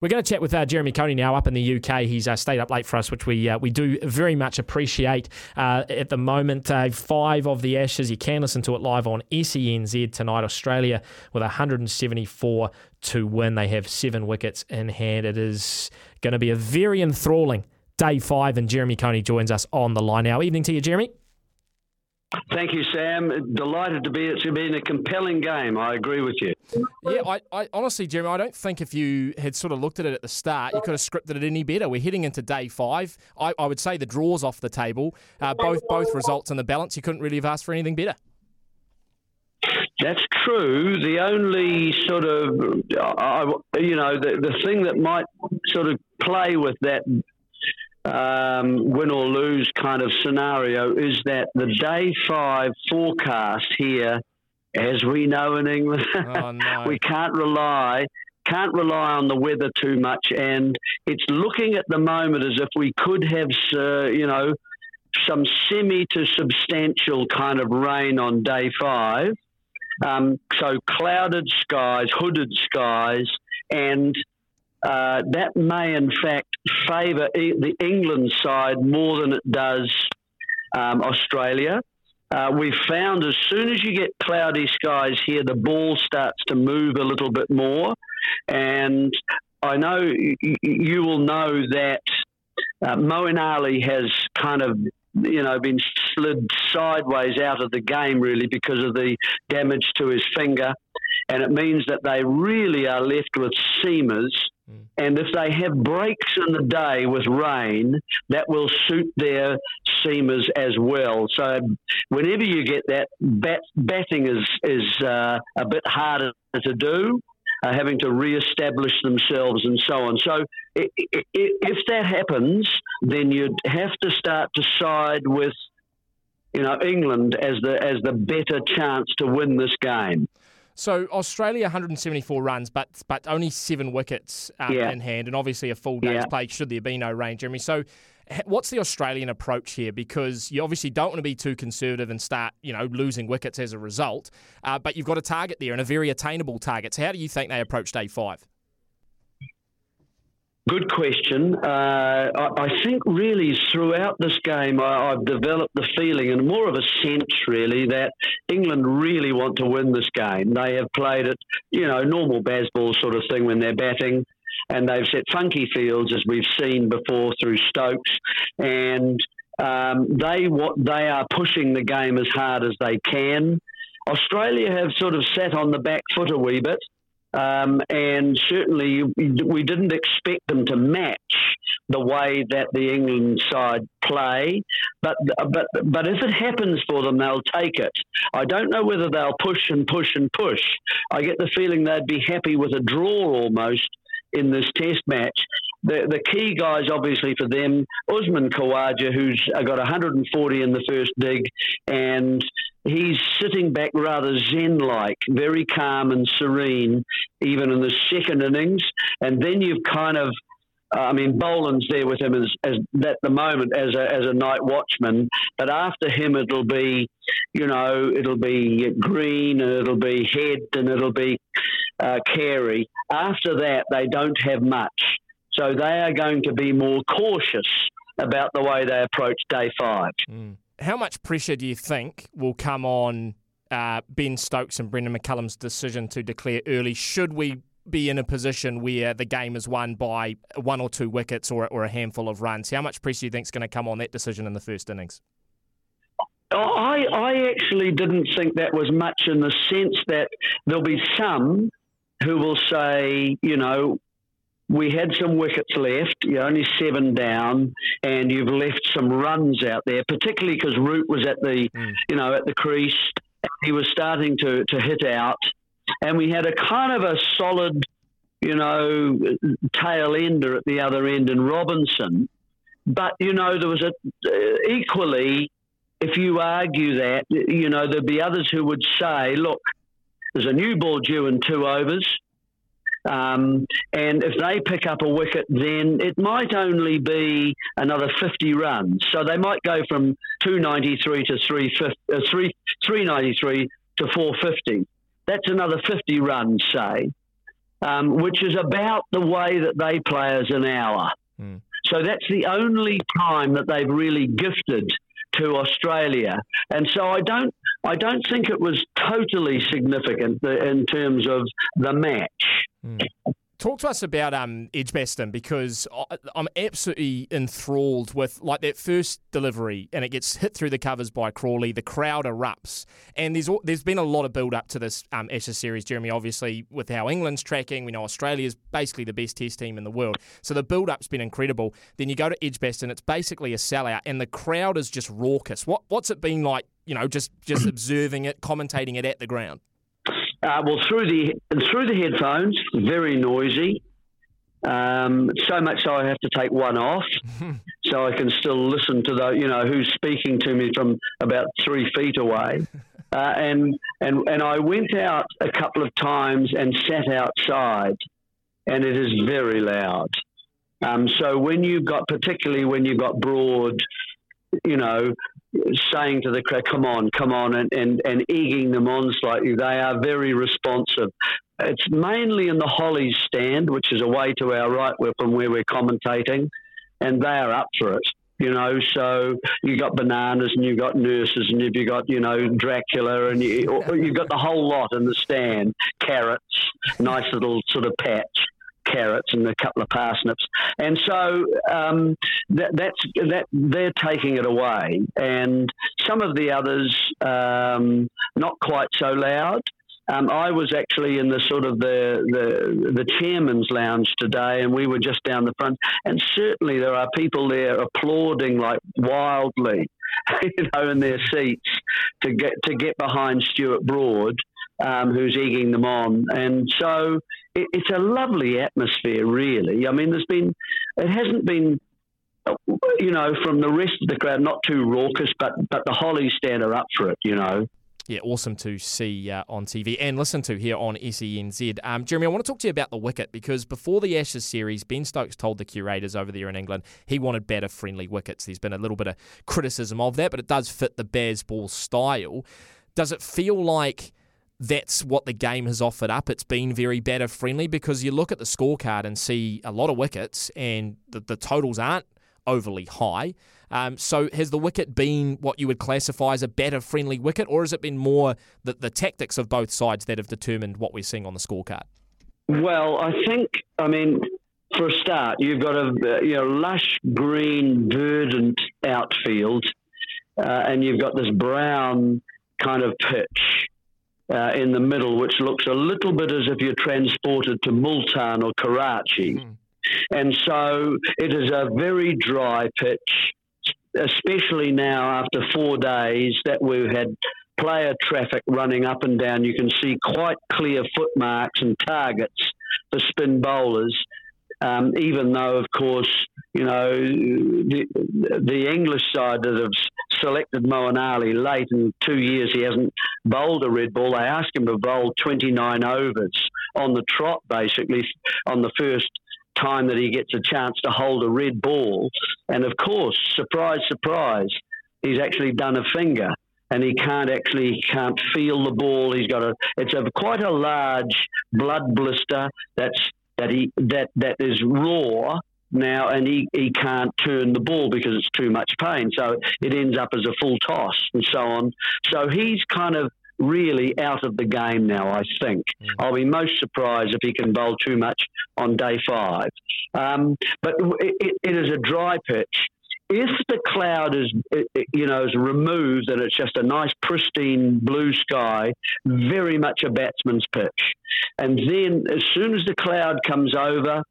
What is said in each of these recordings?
We're going to chat with uh, Jeremy Coney now up in the UK. He's uh, stayed up late for us, which we uh, we do very much appreciate. Uh, at the moment, uh, five of the Ashes. You can listen to it live on SENZ tonight. Australia with 174 to win. They have seven wickets in hand. It is going to be a very enthralling day five, and Jeremy Coney joins us on the line now. Evening to you, Jeremy. Thank you, Sam. Delighted to be. It's been a compelling game. I agree with you. Yeah, I, I, honestly, Jeremy, I don't think if you had sort of looked at it at the start, you could have scripted it any better. We're heading into day five. I, I would say the draws off the table. Uh, both both results in the balance. You couldn't really have asked for anything better. That's true. The only sort of, uh, you know, the, the thing that might sort of play with that um, win or lose kind of scenario is that the day five forecast here, as we know in England, oh, no. we can't rely can't rely on the weather too much, and it's looking at the moment as if we could have, uh, you know, some semi to substantial kind of rain on day five. Um, so clouded skies, hooded skies, and uh, that may in fact favour e- the England side more than it does um, Australia. Uh, we've found as soon as you get cloudy skies here, the ball starts to move a little bit more. And I know y- you will know that uh, Moeen Ali has kind of you know, been slid sideways out of the game really because of the damage to his finger. And it means that they really are left with seamers. And if they have breaks in the day with rain, that will suit their seamers as well. So whenever you get that, bat, batting is is uh, a bit harder to do. Uh, having to re-establish themselves and so on. So if that happens, then you'd have to start to side with, you know, England as the as the better chance to win this game. So Australia 174 runs, but but only seven wickets um, yeah. in hand, and obviously a full day's yeah. play should there be no rain, Jeremy. So what's the Australian approach here? Because you obviously don't want to be too conservative and start, you know, losing wickets as a result. Uh, but you've got a target there and a very attainable target. So how do you think they approach day five? Good question. Uh, I, I, think really throughout this game, I, have developed the feeling and more of a sense really that England really want to win this game. They have played it, you know, normal Bazball sort of thing when they're batting, and they've set funky fields as we've seen before through Stokes, and um, they what they are pushing the game as hard as they can. Australia have sort of sat on the back foot a wee bit. Um, and certainly we didn't expect them to match the way that the England side play. But but but if it happens for them, they'll take it. I don't know whether they'll push and push and push. I get the feeling they'd be happy with a draw almost in this Test match. The, the key guys, obviously, for them, Usman Khawaja, who's got 140 in the first dig, and he's sitting back rather zen like, very calm and serene, even in the second innings. And then you've kind of uh, I mean, Boland's there with him as, as at the moment as a, as a night watchman, but after him it'll be, you know, it'll be Green and it'll be Head and it'll be uh, Carey. After that, they don't have much, so they are going to be more cautious about the way they approach day five. Mm how much pressure do you think will come on uh, Ben Stokes and Brendon McCullum's decision to declare early? Should we be in a position where the game is won by one or two wickets or, or a handful of runs? How much pressure do you think is going to come on that decision in the first innings? I, I actually didn't think that was much in the sense that there'll be some who will say, you know, we had some wickets left. You're only seven down, and you've left some runs out there, particularly because Root was at the, mm. you know, at the crease. He was starting to to hit out, and we had a kind of a solid, you know, tail ender at the other end in Robinson. But you know, there was a uh, equally, if you argue that, you know, there'd be others who would say, look, there's a new ball due in two overs um, and if they pick up a wicket, then it might only be another 50 runs. So they might go from 293 to 350, uh, 3, 393 to 450. That's another 50 runs, say. um, which is about the way that they play as an hour. Mm. So that's the only time that they've really gifted to Australia, and so I don't I don't think it was totally significant in terms of the match. Mm. Talk to us about um, Edgbaston because I'm absolutely enthralled with like that first delivery and it gets hit through the covers by Crawley. The crowd erupts, and there's there's been a lot of build up to this um, Ashes series, Jeremy. Obviously, with how England's tracking, we know Australia's basically the best Test team in the world, so the build up's been incredible. Then you go to Edgbaston, it's basically a sellout, and the crowd is just raucous. What what's it been like? You know, just just observing it, commentating it at the ground. Uh, well, through the through the headphones, very noisy. Um, so much so I have to take one off, so I can still listen to the you know who's speaking to me from about three feet away. Uh, and and and I went out a couple of times and sat outside, and it is very loud. Um, so when you've got, particularly when you've got Broad, you know, saying to the crowd, come on, come on, and, and, and egging them on slightly. They are very responsive. It's mainly in the Hollies stand, which is away to our right from where we're commentating, and they are up for it. You know, so you got bananas and you got nurses and you've got you know Dracula and you you've got the whole lot in the stand. Carrots, nice little sort of patch carrots and a couple of parsnips, and so um, that, that's that they're taking it away, and some of the others um, not quite so loud. Um, I was actually in the sort of the, the the chairman's lounge today, and we were just down the front. And certainly there are people there applauding like wildly, you know, in their seats to get to get behind Stuart Broad um, who's egging them on. And so it, it's a lovely atmosphere, really. I mean, there's been, it hasn't been, you know, from the rest of the crowd, not too raucous, but, but the Hollies stand are up for it, you know. Yeah, awesome to see uh, on TV and listen to here on SENZ. Um, Jeremy, I want to talk to you about the wicket because before the Ashes series, Ben Stokes told the curators over there in England he wanted batter friendly wickets. There's been a little bit of criticism of that, but it does fit the Bazball style. Does it feel like that's what the game has offered up. It's been very batter friendly because you look at the scorecard and see a lot of wickets and the, the totals aren't overly high. Um, so has the wicket been what you would classify as a batter friendly wicket, or has it been more the, the tactics of both sides that have determined what we're seeing on the scorecard? Well, I think, I mean, for a start, you've got a you know lush green, verdant outfield, uh, and you've got this brown kind of pitch uh, in the middle, which looks a little bit as if you're transported to Multan or Karachi. Mm. And so it is a very dry pitch, especially now after four days that we've had player traffic running up and down. You can see quite clear footmarks and targets for spin bowlers. Um, even though, of course, you know the, the English side that have selected Moeen Ali late in two years. He hasn't bowled a red ball. They asked him to bowl 29 overs on the trot, basically, on the first time that he gets a chance to hold a red ball. And of course, surprise, surprise, he's actually done a finger. And he can't actually can't feel the ball. He's got a it's a quite a large blood blister that's that he that that is raw now, and he, he can't turn the ball because it's too much pain. So it ends up as a full toss and so on. So he's kind of really out of the game now, I think. Mm. I'll be most surprised if he can bowl too much on day five. Um, but it, it is a dry pitch. If the cloud is, you know, is removed and it's just a nice pristine blue sky, very much a batsman's pitch. And then as soon as the cloud comes over,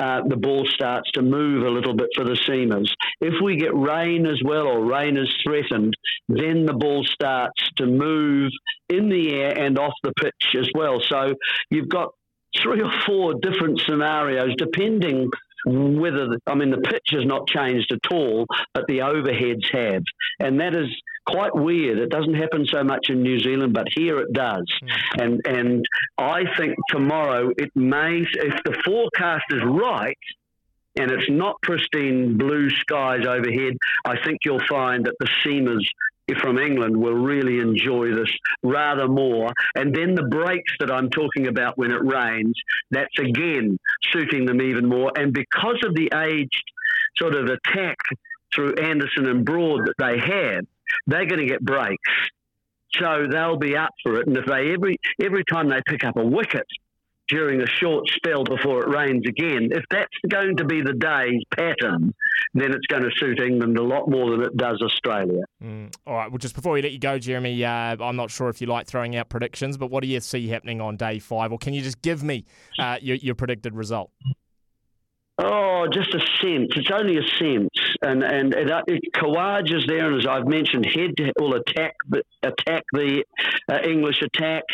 uh, the ball starts to move a little bit for the seamers. If we get rain as well, or rain is threatened, then the ball starts to move in the air and off the pitch as well. So you've got three or four different scenarios depending whether the, I mean the pitch has not changed at all, but the overheads have, and that is quite weird. It doesn't happen so much in New Zealand, but here it does. Mm. And and I think tomorrow it may, if the forecast is right, and it's not pristine blue skies overhead, I think you'll find that the seamers from England will really enjoy this rather more. And then the breaks that I'm talking about when it rains, that's again suiting them even more. And because of the aged sort of attack through Anderson and Broad that they have, they're going to get breaks. So they'll be up for it. And if they every every time they pick up a wicket, during a short spell before it rains again. If that's going to be the day's pattern, then it's going to suit England a lot more than it does Australia. Mm. All right. Well, just before we let you go, Jeremy, uh, I'm not sure if you like throwing out predictions, but what do you see happening on day five? Or can you just give me uh, your, your predicted result? Oh, just a sense. It's only a sense, and and it, Khawaja's there, and as I've mentioned, Head will attack attack the uh, English attack.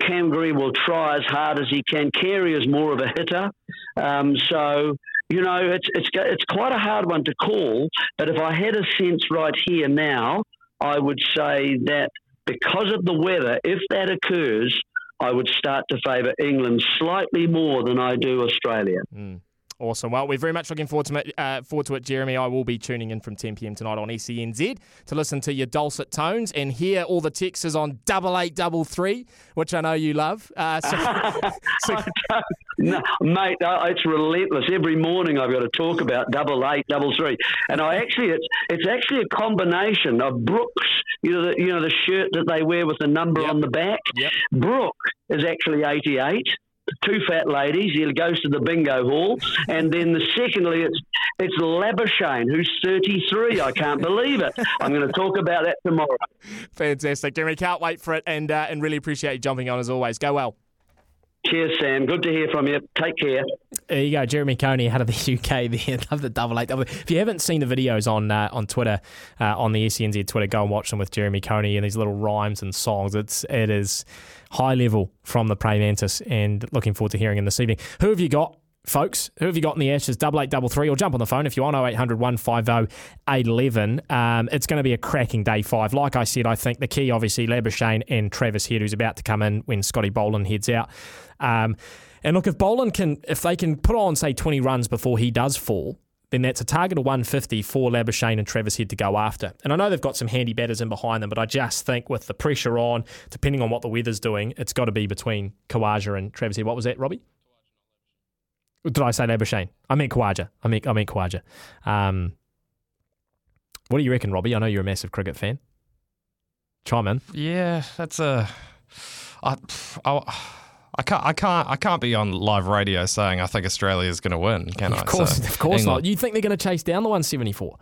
Cam Green will try as hard as he can. Carey is more of a hitter, um, so you know it's it's it's quite a hard one to call. But if I had a sense right here now, I would say that because of the weather, if that occurs, I would start to favour England slightly more than I do Australia. Mm. Awesome. Well, we're very much looking forward to, uh, forward to it, Jeremy. I will be tuning in from 10 p.m. tonight on SENZ to listen to your dulcet tones and hear all the texts on double eight double three, which I know you love. Uh, so, so... no, mate, uh, it's relentless. Every morning I've got to talk about double eight double three, and I actually it's it's actually a combination of Brook's, you know, the, you know the shirt that they wear with the number yep. on the back. Yep. Brook is actually 88 two fat ladies. He goes to the bingo hall, and then the secondly, it's it's Labuschagne, who's 33. I can't believe it. I'm going to talk about that tomorrow. Fantastic, Jeremy. Can't wait for it, and uh, and really appreciate you jumping on as always. Go well. Cheers, Sam. Good to hear from you. Take care. There you go, Jeremy Coney out of the UK. There, love the double eight. If you haven't seen the videos on uh, on Twitter, uh, on the SENZ Twitter, go and watch them with Jeremy Coney and these little rhymes and songs. It's it is high level from the Praying Mantis, and looking forward to hearing him this evening. Who have you got? Folks. Who have you got in the Ashes? Double eight, double three, or jump on the phone if you want. 0800 150 811. Um, it's going to be a cracking day five. Like I said, I think the key, obviously, Labuschagne and Travis Head, who's about to come in when Scotty Boland heads out. Um, and look, if Boland can, if they can put on, say, 20 runs before he does fall, then that's a target of 150 for Labuschagne and Travis Head to go after. And I know they've got some handy batters in behind them, but I just think with the pressure on, depending on what the weather's doing, it's got to be between Khawaja and Travis Head. What was that, Robbie? Did I say Labuschagne? I meant Khawaja. I meant I meant Khawaja. Um, what do you reckon, Robbie? I know you're a massive cricket fan. Chime in. Yeah, that's a. I, I, I can't, I can't, I can't be on live radio saying I think Australia is going to win, can of I? Course, so, of course England. not. You think they're going to chase down the 174?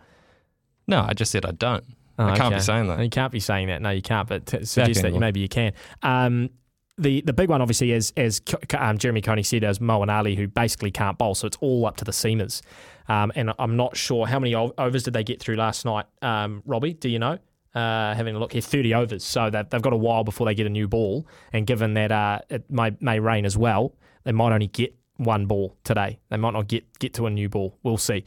No, I just said I don't. Oh, I can't okay. be saying that. You can't be saying that. No, you can't. But t- suggest that you, maybe you can. Um, the the big one, obviously, is as um, Jeremy Coney said, as Moeen Ali, who basically can't bowl, so it's all up to the seamers. Um, and I'm not sure how many overs did they get through last night, um, Robbie? Do you know? Uh, having a look here, 30 overs, so they've, they've got a while before they get a new ball. And given that uh, it may, may rain as well, they might only get one ball today. They might not get get to a new ball. We'll see.